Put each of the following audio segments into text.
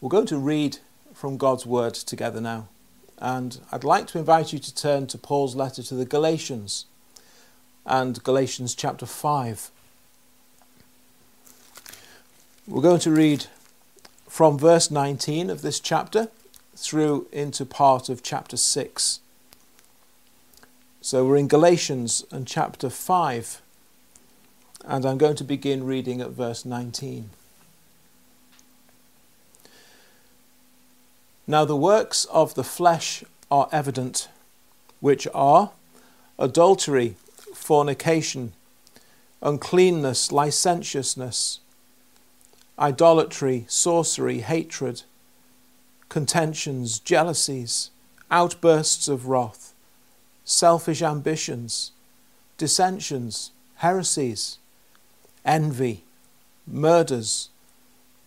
We're going to read from God's Word together now. And I'd like to invite you to turn to Paul's letter to the Galatians and Galatians chapter 5. We're going to read from verse 19 of this chapter through into part of chapter 6. So we're in Galatians and chapter 5, and I'm going to begin reading at verse 19. Now the works of the flesh are evident, which are adultery, fornication, uncleanness, licentiousness, idolatry, sorcery, hatred, contentions, jealousies, outbursts of wrath, selfish ambitions, dissensions, heresies, envy, murders,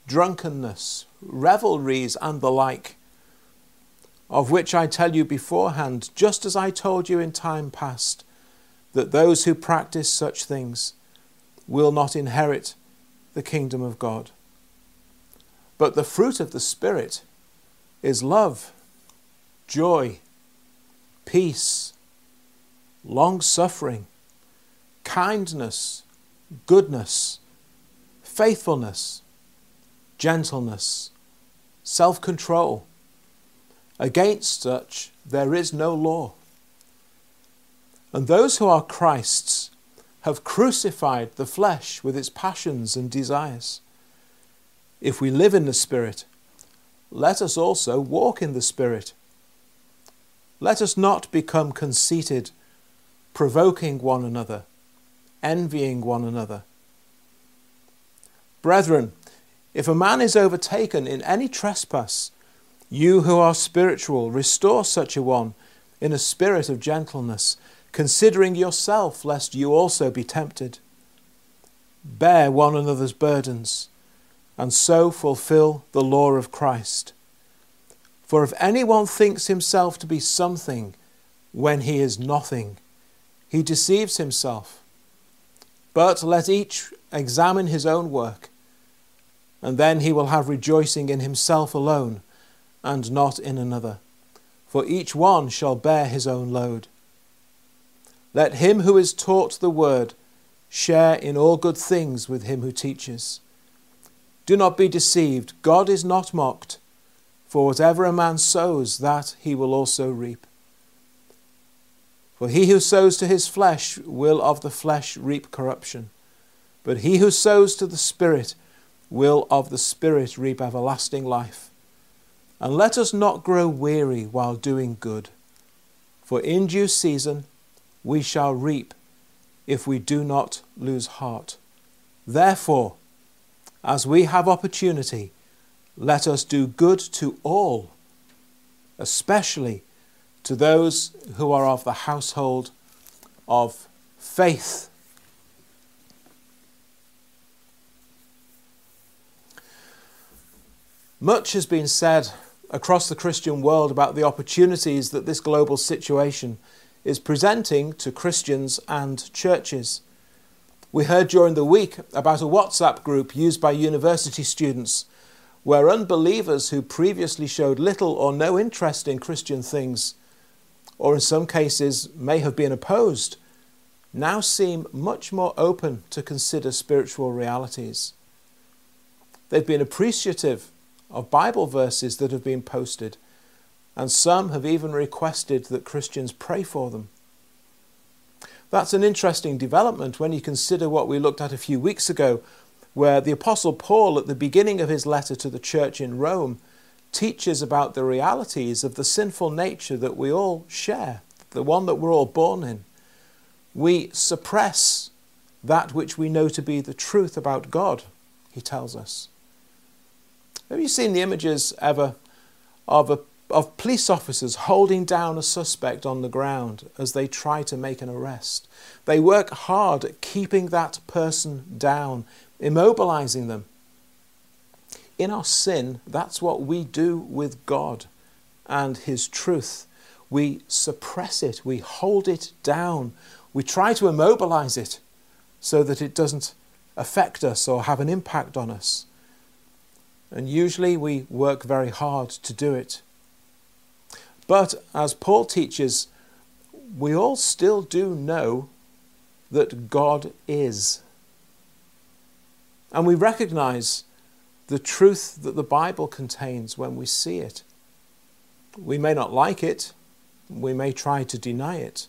drunkenness, revelries, and the like of which I tell you beforehand, just as I told you in time past, that those who practice such things will not inherit the kingdom of God. But the fruit of the Spirit is love, joy, peace, long suffering, kindness, goodness, faithfulness, gentleness, self control. Against such there is no law. And those who are Christ's have crucified the flesh with its passions and desires. If we live in the Spirit, let us also walk in the Spirit. Let us not become conceited, provoking one another, envying one another. Brethren, if a man is overtaken in any trespass, you who are spiritual, restore such a one in a spirit of gentleness, considering yourself, lest you also be tempted. Bear one another's burdens, and so fulfill the law of Christ. For if anyone thinks himself to be something when he is nothing, he deceives himself. But let each examine his own work, and then he will have rejoicing in himself alone and not in another, for each one shall bear his own load. Let him who is taught the word share in all good things with him who teaches. Do not be deceived, God is not mocked, for whatever a man sows, that he will also reap. For he who sows to his flesh will of the flesh reap corruption, but he who sows to the Spirit will of the Spirit reap everlasting life. And let us not grow weary while doing good, for in due season we shall reap if we do not lose heart. Therefore, as we have opportunity, let us do good to all, especially to those who are of the household of faith. Much has been said across the Christian world about the opportunities that this global situation is presenting to Christians and churches. We heard during the week about a WhatsApp group used by university students where unbelievers who previously showed little or no interest in Christian things, or in some cases may have been opposed, now seem much more open to consider spiritual realities. They've been appreciative of Bible verses that have been posted, and some have even requested that Christians pray for them. That's an interesting development when you consider what we looked at a few weeks ago, where the Apostle Paul, at the beginning of his letter to the church in Rome, teaches about the realities of the sinful nature that we all share, the one that we're all born in. We suppress that which we know to be the truth about God, he tells us. Have you seen the images ever of, a, of police officers holding down a suspect on the ground as they try to make an arrest? They work hard at keeping that person down, immobilizing them. In our sin, that's what we do with God and His truth. We suppress it, we hold it down, we try to immobilize it so that it doesn't affect us or have an impact on us. And usually we work very hard to do it. But as Paul teaches, we all still do know that God is. And we recognize the truth that the Bible contains when we see it. We may not like it, we may try to deny it,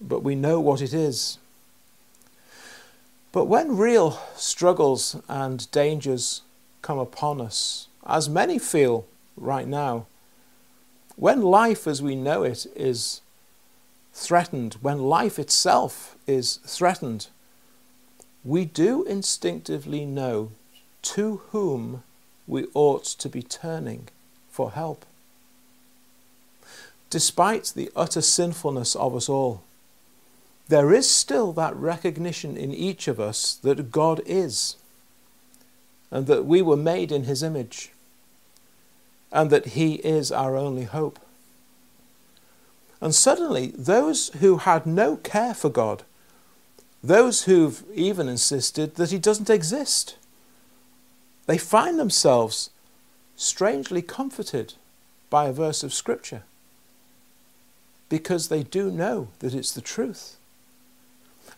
but we know what it is. But when real struggles and dangers come upon us, as many feel right now, when life as we know it is threatened, when life itself is threatened, we do instinctively know to whom we ought to be turning for help. Despite the utter sinfulness of us all, there is still that recognition in each of us that God is, and that we were made in His image, and that He is our only hope. And suddenly, those who had no care for God those who've even insisted that he doesn't exist. They find themselves strangely comforted by a verse of Scripture because they do know that it's the truth.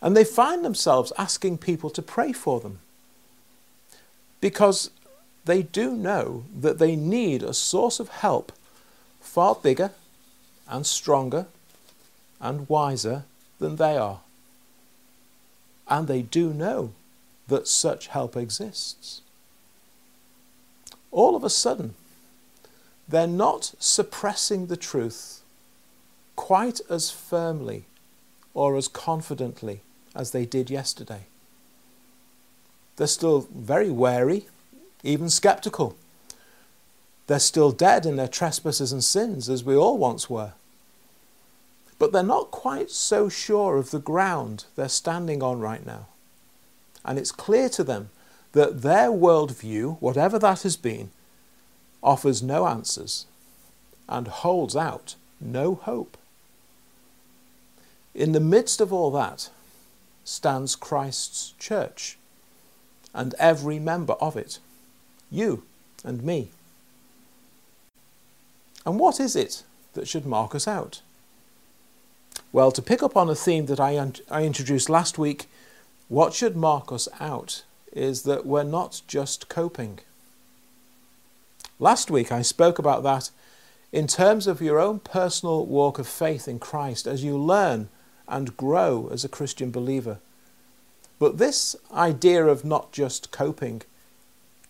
And they find themselves asking people to pray for them because they do know that they need a source of help far bigger and stronger and wiser than they are and they do know that such help exists. All of a sudden, they're not suppressing the truth quite as firmly or as confidently as they did yesterday. They're still very wary, even skeptical. They're still dead in their trespasses and sins, as we all once were but they're not quite so sure of the ground they're standing on right now. And it's clear to them that their worldview, whatever that has been, offers no answers and holds out no hope. In the midst of all that stands Christ's church and every member of it, you and me. And what is it that should mark us out? Well, to pick up on a theme that I, I introduced last week, what should mark us out is that we're not just coping. Last week I spoke about that in terms of your own personal walk of faith in Christ as you learn and grow as a Christian believer. But this idea of not just coping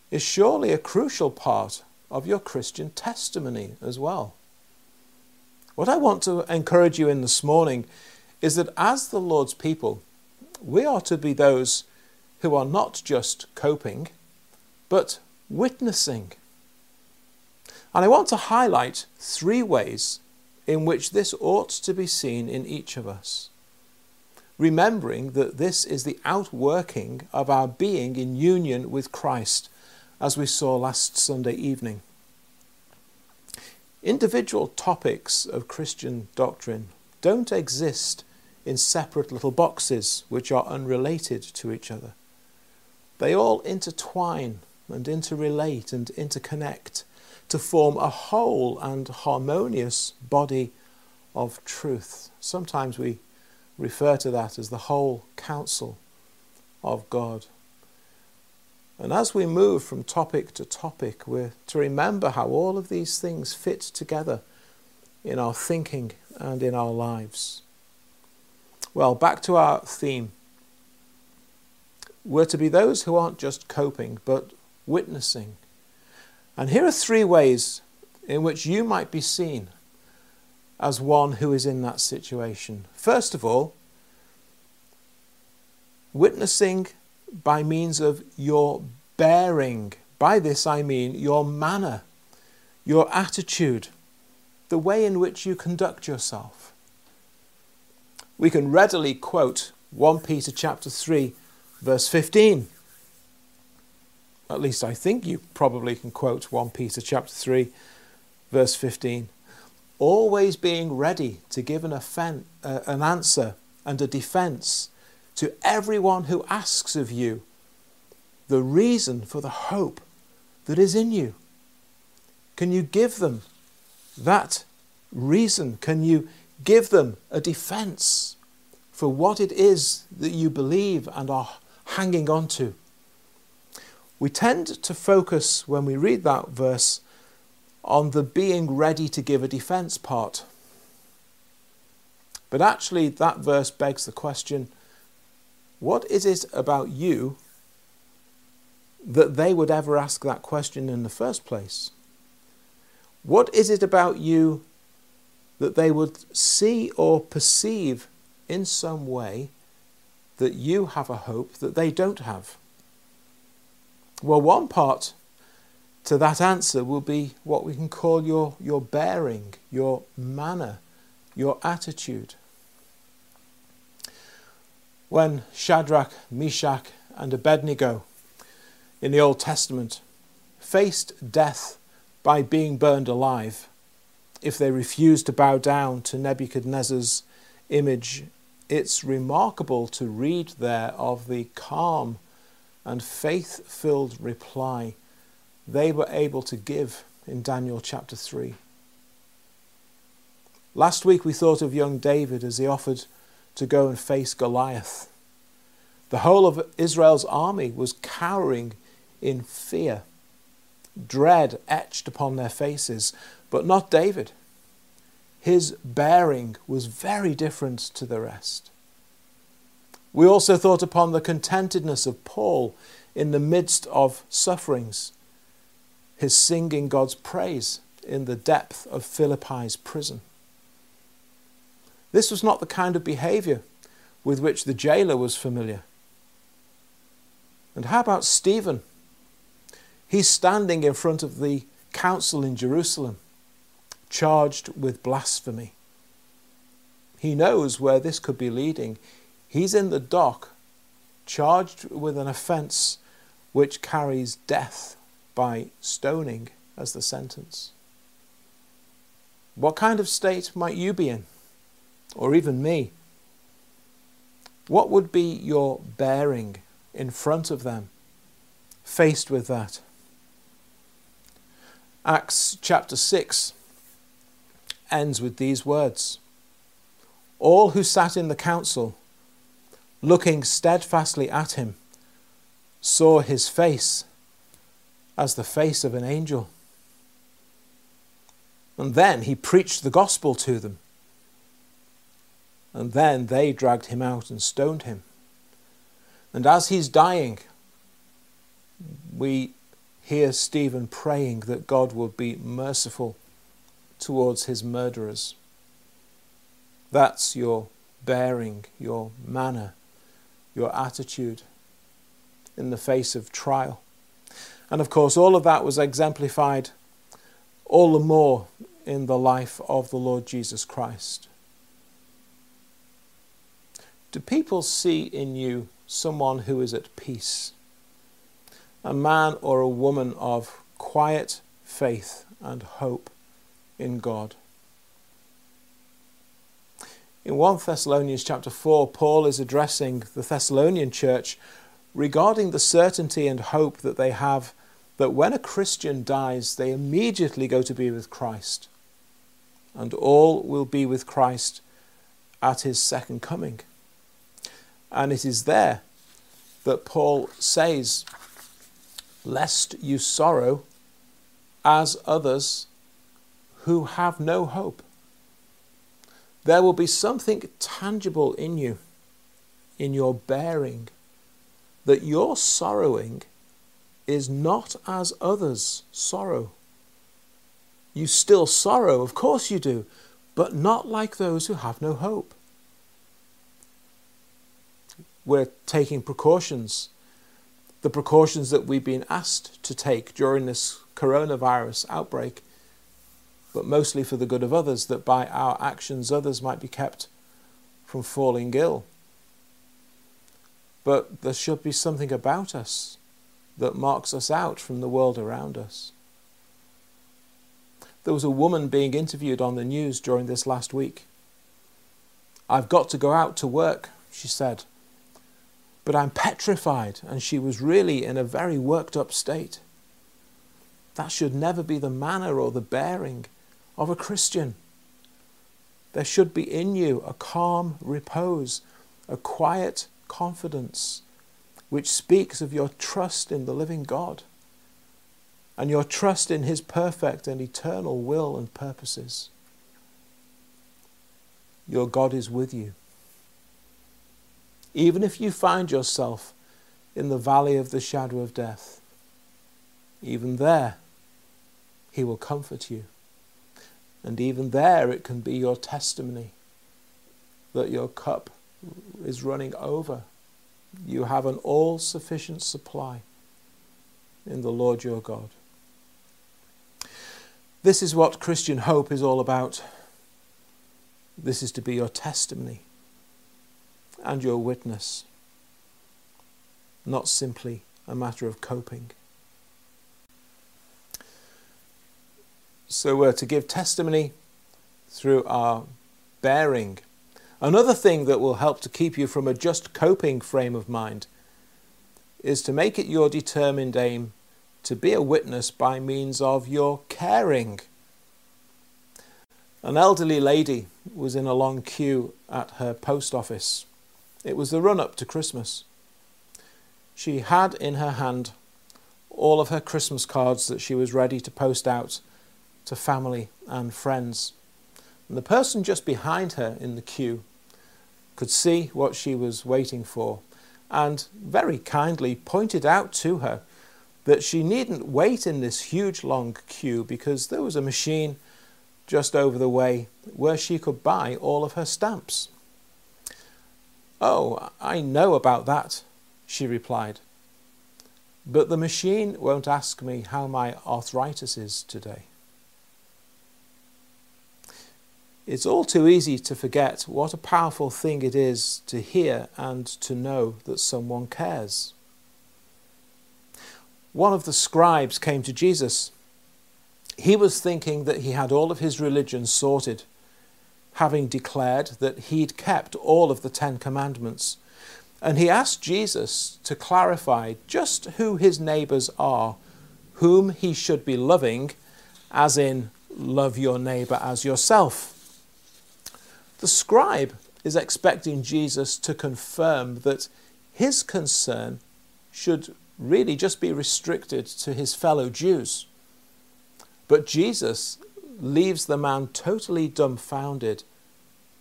is surely a crucial part of your Christian testimony as well. What I want to encourage you in this morning is that as the Lord's people, we are to be those who are not just coping, but witnessing. And I want to highlight three ways in which this ought to be seen in each of us. Remembering that this is the outworking of our being in union with Christ, as we saw last Sunday evening. Individual topics of Christian doctrine don't exist in separate little boxes which are unrelated to each other. They all intertwine and interrelate and interconnect to form a whole and harmonious body of truth. Sometimes we refer to that as the whole counsel of God. And as we move from topic to topic, we're to remember how all of these things fit together in our thinking and in our lives. Well, back to our theme. We're to be those who aren't just coping, but witnessing. And here are three ways in which you might be seen as one who is in that situation. First of all, witnessing by means of your bearing. By this I mean your manner, your attitude, the way in which you conduct yourself. We can readily quote 1 Peter chapter 3 verse 15. At least I think you probably can quote 1 Peter chapter 3 verse 15. Always being ready to give an, offen- uh, an answer and a defense to everyone who asks of you the reason for the hope that is in you? Can you give them that reason? Can you give them a defense for what it is that you believe and are hanging on to? We tend to focus when we read that verse on the being ready to give a defense part. But actually, that verse begs the question what is it about you that they would ever ask that question in the first place? What is it about you that they would see or perceive in some way that you have a hope that they don't have? Well, one part to that answer will be what we can call your, your bearing, your manner, your attitude. When Shadrach, Meshach, and Abednego in the Old Testament faced death by being burned alive if they refused to bow down to Nebuchadnezzar's image. It's remarkable to read there of the calm and faith filled reply they were able to give in Daniel chapter 3. Last week we thought of young David as he offered to go and face Goliath. The whole of Israel's army was cowering in fear dread etched upon their faces, but not David. His bearing was very different to the rest. We also thought upon the contentedness of Paul in the midst of sufferings, his singing God's praise in the depth of Philippi's prison. This was not the kind of behavior with which the jailer was familiar. And how about Stephen? He's standing in front of the council in Jerusalem, charged with blasphemy. He knows where this could be leading. He's in the dock, charged with an offence which carries death by stoning as the sentence. What kind of state might you be in? Or even me? What would be your bearing in front of them, faced with that? Acts chapter 6 ends with these words All who sat in the council, looking steadfastly at him, saw his face as the face of an angel. And then he preached the gospel to them. And then they dragged him out and stoned him. And as he's dying, we hear Stephen praying that God would be merciful towards his murderers. That's your bearing, your manner, your attitude in the face of trial. And of course, all of that was exemplified all the more in the life of the Lord Jesus Christ. Do people see in you someone who is at peace? a man or a woman of quiet faith and hope in God. In 1 Thessalonians chapter 4, Paul is addressing the Thessalonian church regarding the certainty and hope that they have that when a Christian dies, they immediately go to be with Christ, and all will be with Christ at his second coming. And it is there that Paul says lest you sorrow as others who have no hope. There will be something tangible in you, in your bearing, that your sorrowing is not as others sorrow. You still sorrow, of course you do, but not like those who have no hope. We're taking precautions the precautions that we've been asked to take during this coronavirus outbreak, but mostly for the good of others, that by our actions others might be kept from falling ill. But there should be something about us that marks us out from the world around us. There was a woman being interviewed on the news during this last week. I've got to go out to work, she said but I'm petrified. And she was really in a very worked up state. That should never be the manner or the bearing of a Christian. There should be in you a calm repose, a quiet confidence, which speaks of your trust in the living God and your trust in His perfect and eternal will and purposes. Your God is with you. Even if you find yourself in the valley of the shadow of death, even there, He will comfort you. And even there, it can be your testimony that your cup is running over. You have an all sufficient supply in the Lord your God. This is what Christian hope is all about. This is to be your testimony and your witness, not simply a matter of coping. So we're to give testimony through our bearing. Another thing that will help to keep you from a just coping frame of mind is to make it your determined aim to be a witness by means of your caring. An elderly lady was in a long queue at her post office. It was the run up to Christmas. She had in her hand all of her Christmas cards that she was ready to post out to family and friends. And the person just behind her in the queue could see what she was waiting for and very kindly pointed out to her that she needn't wait in this huge long queue because there was a machine just over the way where she could buy all of her stamps. Oh, I know about that, she replied. But the machine won't ask me how my arthritis is today. It's all too easy to forget what a powerful thing it is to hear and to know that someone cares. One of the scribes came to Jesus. He was thinking that he had all of his religion sorted, having declared that he'd kept all of the Ten Commandments. And he asked Jesus to clarify just who his neighbours are, whom he should be loving, as in, love your neighbour as yourself. The scribe is expecting Jesus to confirm that his concern should really just be restricted to his fellow Jews. But Jesus leaves the man totally dumbfounded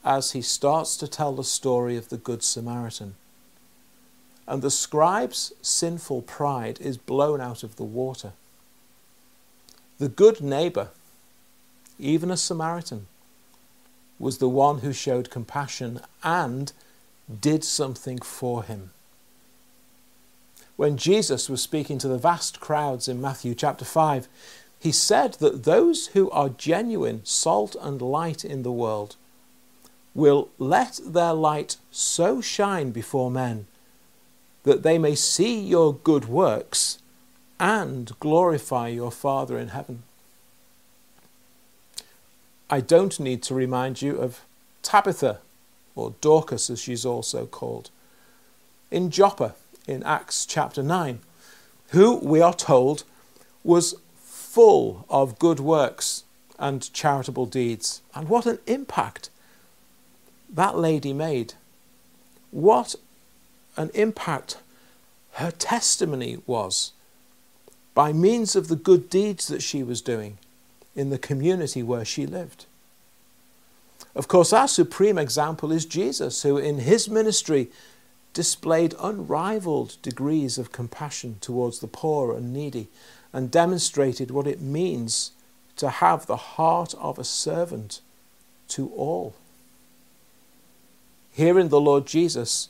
as he starts to tell the story of the Good Samaritan. And the scribe's sinful pride is blown out of the water. The good neighbor, even a Samaritan, was the one who showed compassion and did something for him. When Jesus was speaking to the vast crowds in Matthew chapter 5, he said that those who are genuine salt and light in the world will let their light so shine before men that they may see your good works and glorify your Father in heaven. I don't need to remind you of Tabitha, or Dorcas as she's also called, in Joppa in Acts chapter 9, who we are told was full of good works and charitable deeds. And what an impact that lady made! What an impact her testimony was by means of the good deeds that she was doing in the community where she lived. Of course, our supreme example is Jesus, who in his ministry displayed unrivaled degrees of compassion towards the poor and needy and demonstrated what it means to have the heart of a servant to all. Here in the Lord Jesus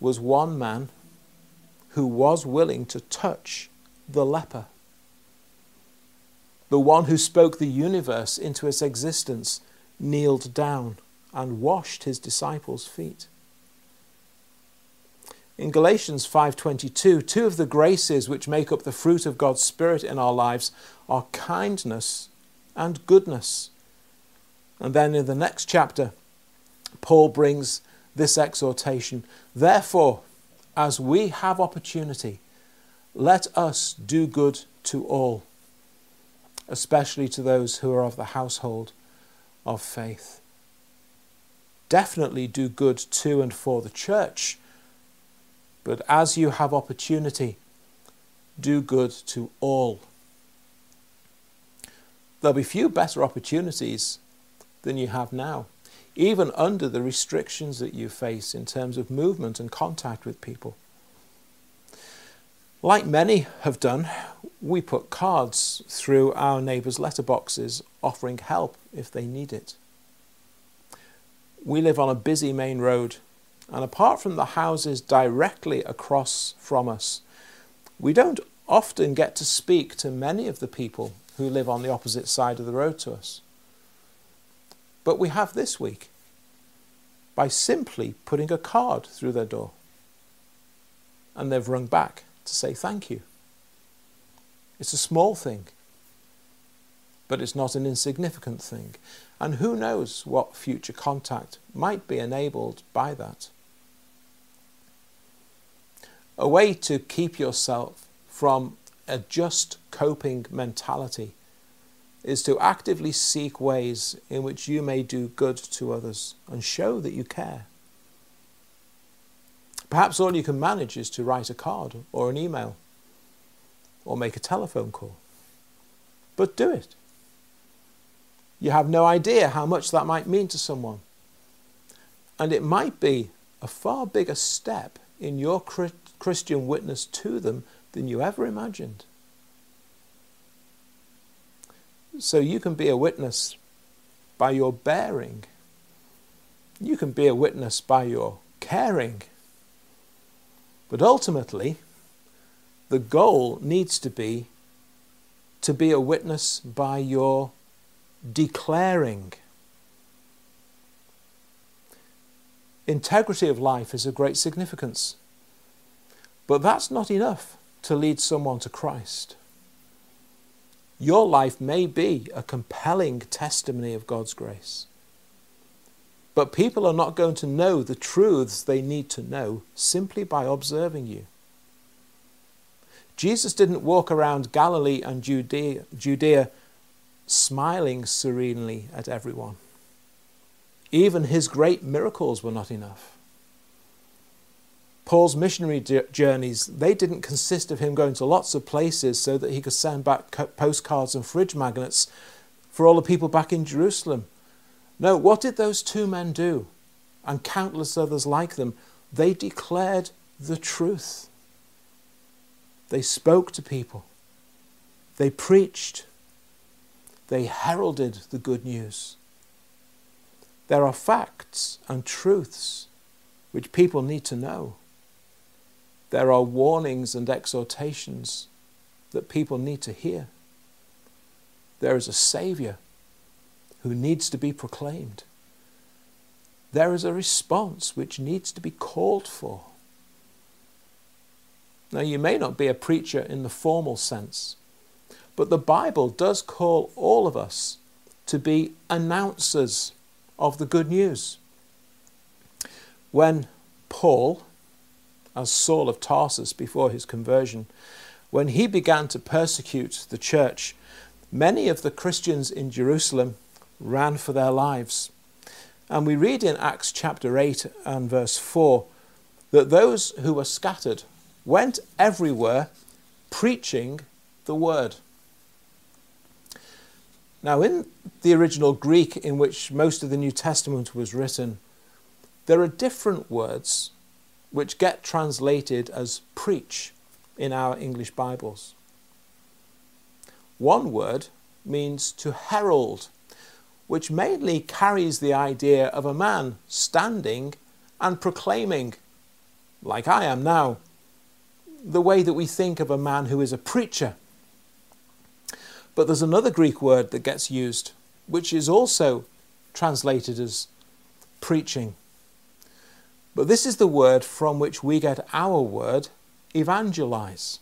was one man who was willing to touch the leper the one who spoke the universe into its existence, kneeled down and washed his disciples' feet. In Galatians 5:22, two of the graces which make up the fruit of God's spirit in our lives are kindness and goodness. And then in the next chapter, Paul brings this exhortation, therefore, as we have opportunity, let us do good to all especially to those who are of the household of faith. Definitely do good to and for the church, but as you have opportunity, do good to all. There'll be few better opportunities than you have now, even under the restrictions that you face in terms of movement and contact with people. Like many have done, we put cards through our neighbours' letterboxes offering help if they need it. We live on a busy main road, and apart from the houses directly across from us, we don't often get to speak to many of the people who live on the opposite side of the road to us. But we have this week by simply putting a card through their door. And they've rung back to say thank you. It's a small thing, but it's not an insignificant thing. And who knows what future contact might be enabled by that. A way to keep yourself from a just coping mentality is to actively seek ways in which you may do good to others and show that you care. Perhaps all you can manage is to write a card or an email or make a telephone call. But do it. You have no idea how much that might mean to someone. And it might be a far bigger step in your Christian witness to them than you ever imagined. So you can be a witness by your bearing. You can be a witness by your caring. But ultimately, the goal needs to be to be a witness by your declaring. Integrity of life is of great significance. But that's not enough to lead someone to Christ. Your life may be a compelling testimony of God's grace. But people are not going to know the truths they need to know simply by observing you. Jesus didn't walk around Galilee and Judea, Judea smiling serenely at everyone. Even his great miracles were not enough. Paul's missionary journeys, they didn't consist of him going to lots of places so that he could send back postcards and fridge magnets for all the people back in Jerusalem. No, what did those two men do? And countless others like them. They declared the truth. They spoke to people. They preached. They heralded the good news. There are facts and truths which people need to know. There are warnings and exhortations that people need to hear. There is a Saviour who needs to be proclaimed. There is a response which needs to be called for. Now, you may not be a preacher in the formal sense, but the Bible does call all of us to be announcers of the good news. When Paul, as Saul of Tarsus before his conversion, when he began to persecute the church, many of the Christians in Jerusalem ran for their lives. And we read in Acts chapter 8 and verse 4 that those who were scattered went everywhere preaching the word. Now, in the original Greek in which most of the New Testament was written, there are different words which get translated as preach in our English Bibles. One word means to herald, which mainly carries the idea of a man standing and proclaiming, like I am now, the way that we think of a man who is a preacher. But there's another Greek word that gets used, which is also translated as preaching. But this is the word from which we get our word, evangelize.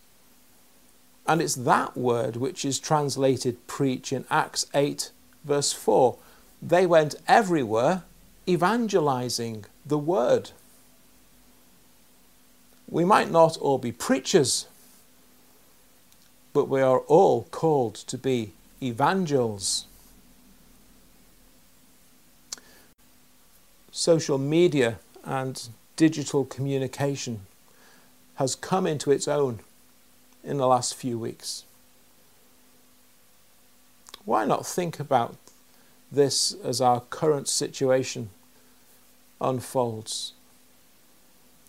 And it's that word which is translated preach in Acts 8, verse 4. They went everywhere evangelizing the word. We might not all be preachers, but we are all called to be evangels. Social media and digital communication has come into its own in the last few weeks. Why not think about this as our current situation unfolds?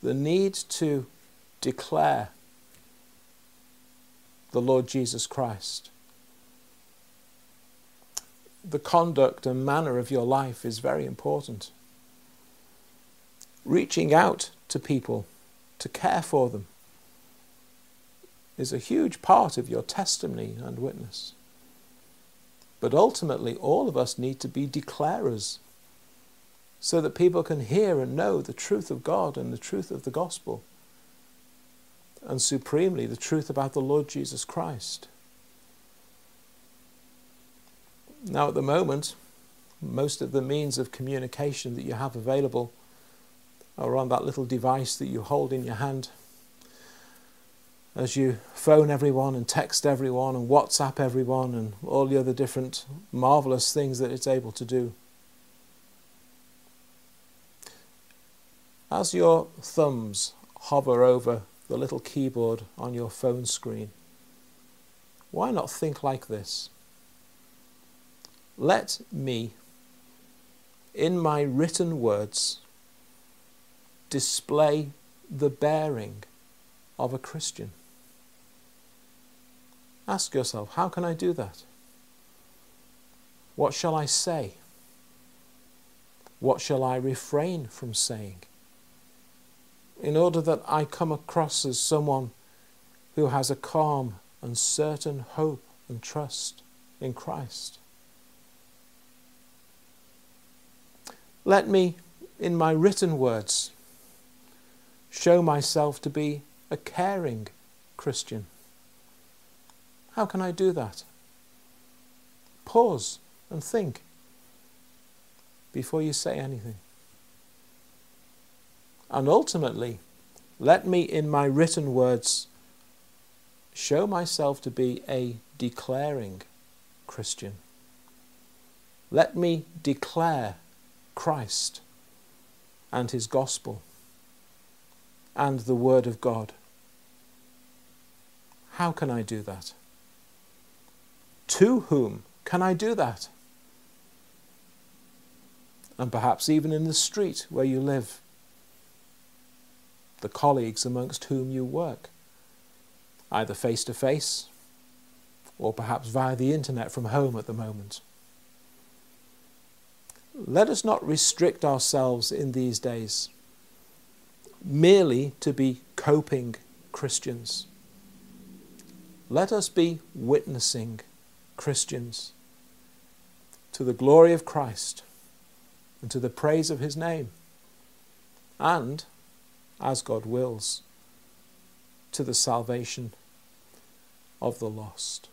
The need to declare the Lord Jesus Christ. The conduct and manner of your life is very important. Reaching out to people to care for them is a huge part of your testimony and witness. But ultimately, all of us need to be declarers so that people can hear and know the truth of God and the truth of the gospel, and supremely the truth about the Lord Jesus Christ. Now, at the moment, most of the means of communication that you have available are on that little device that you hold in your hand as you phone everyone and text everyone and WhatsApp everyone and all the other different marvelous things that it's able to do. As your thumbs hover over the little keyboard on your phone screen, why not think like this? Let me, in my written words, display the bearing of a Christian. Ask yourself, how can I do that? What shall I say? What shall I refrain from saying? In order that I come across as someone who has a calm and certain hope and trust in Christ. Let me, in my written words, show myself to be a caring Christian. How can I do that? Pause and think before you say anything. And ultimately, let me in my written words show myself to be a declaring Christian. Let me declare Christ and his gospel and the Word of God. How can I do that? To whom can I do that? And perhaps even in the street where you live, the colleagues amongst whom you work, either face to face or perhaps via the internet from home at the moment. Let us not restrict ourselves in these days merely to be coping Christians. Let us be witnessing Christians to the glory of Christ and to the praise of his name, and, as God wills, to the salvation of the lost.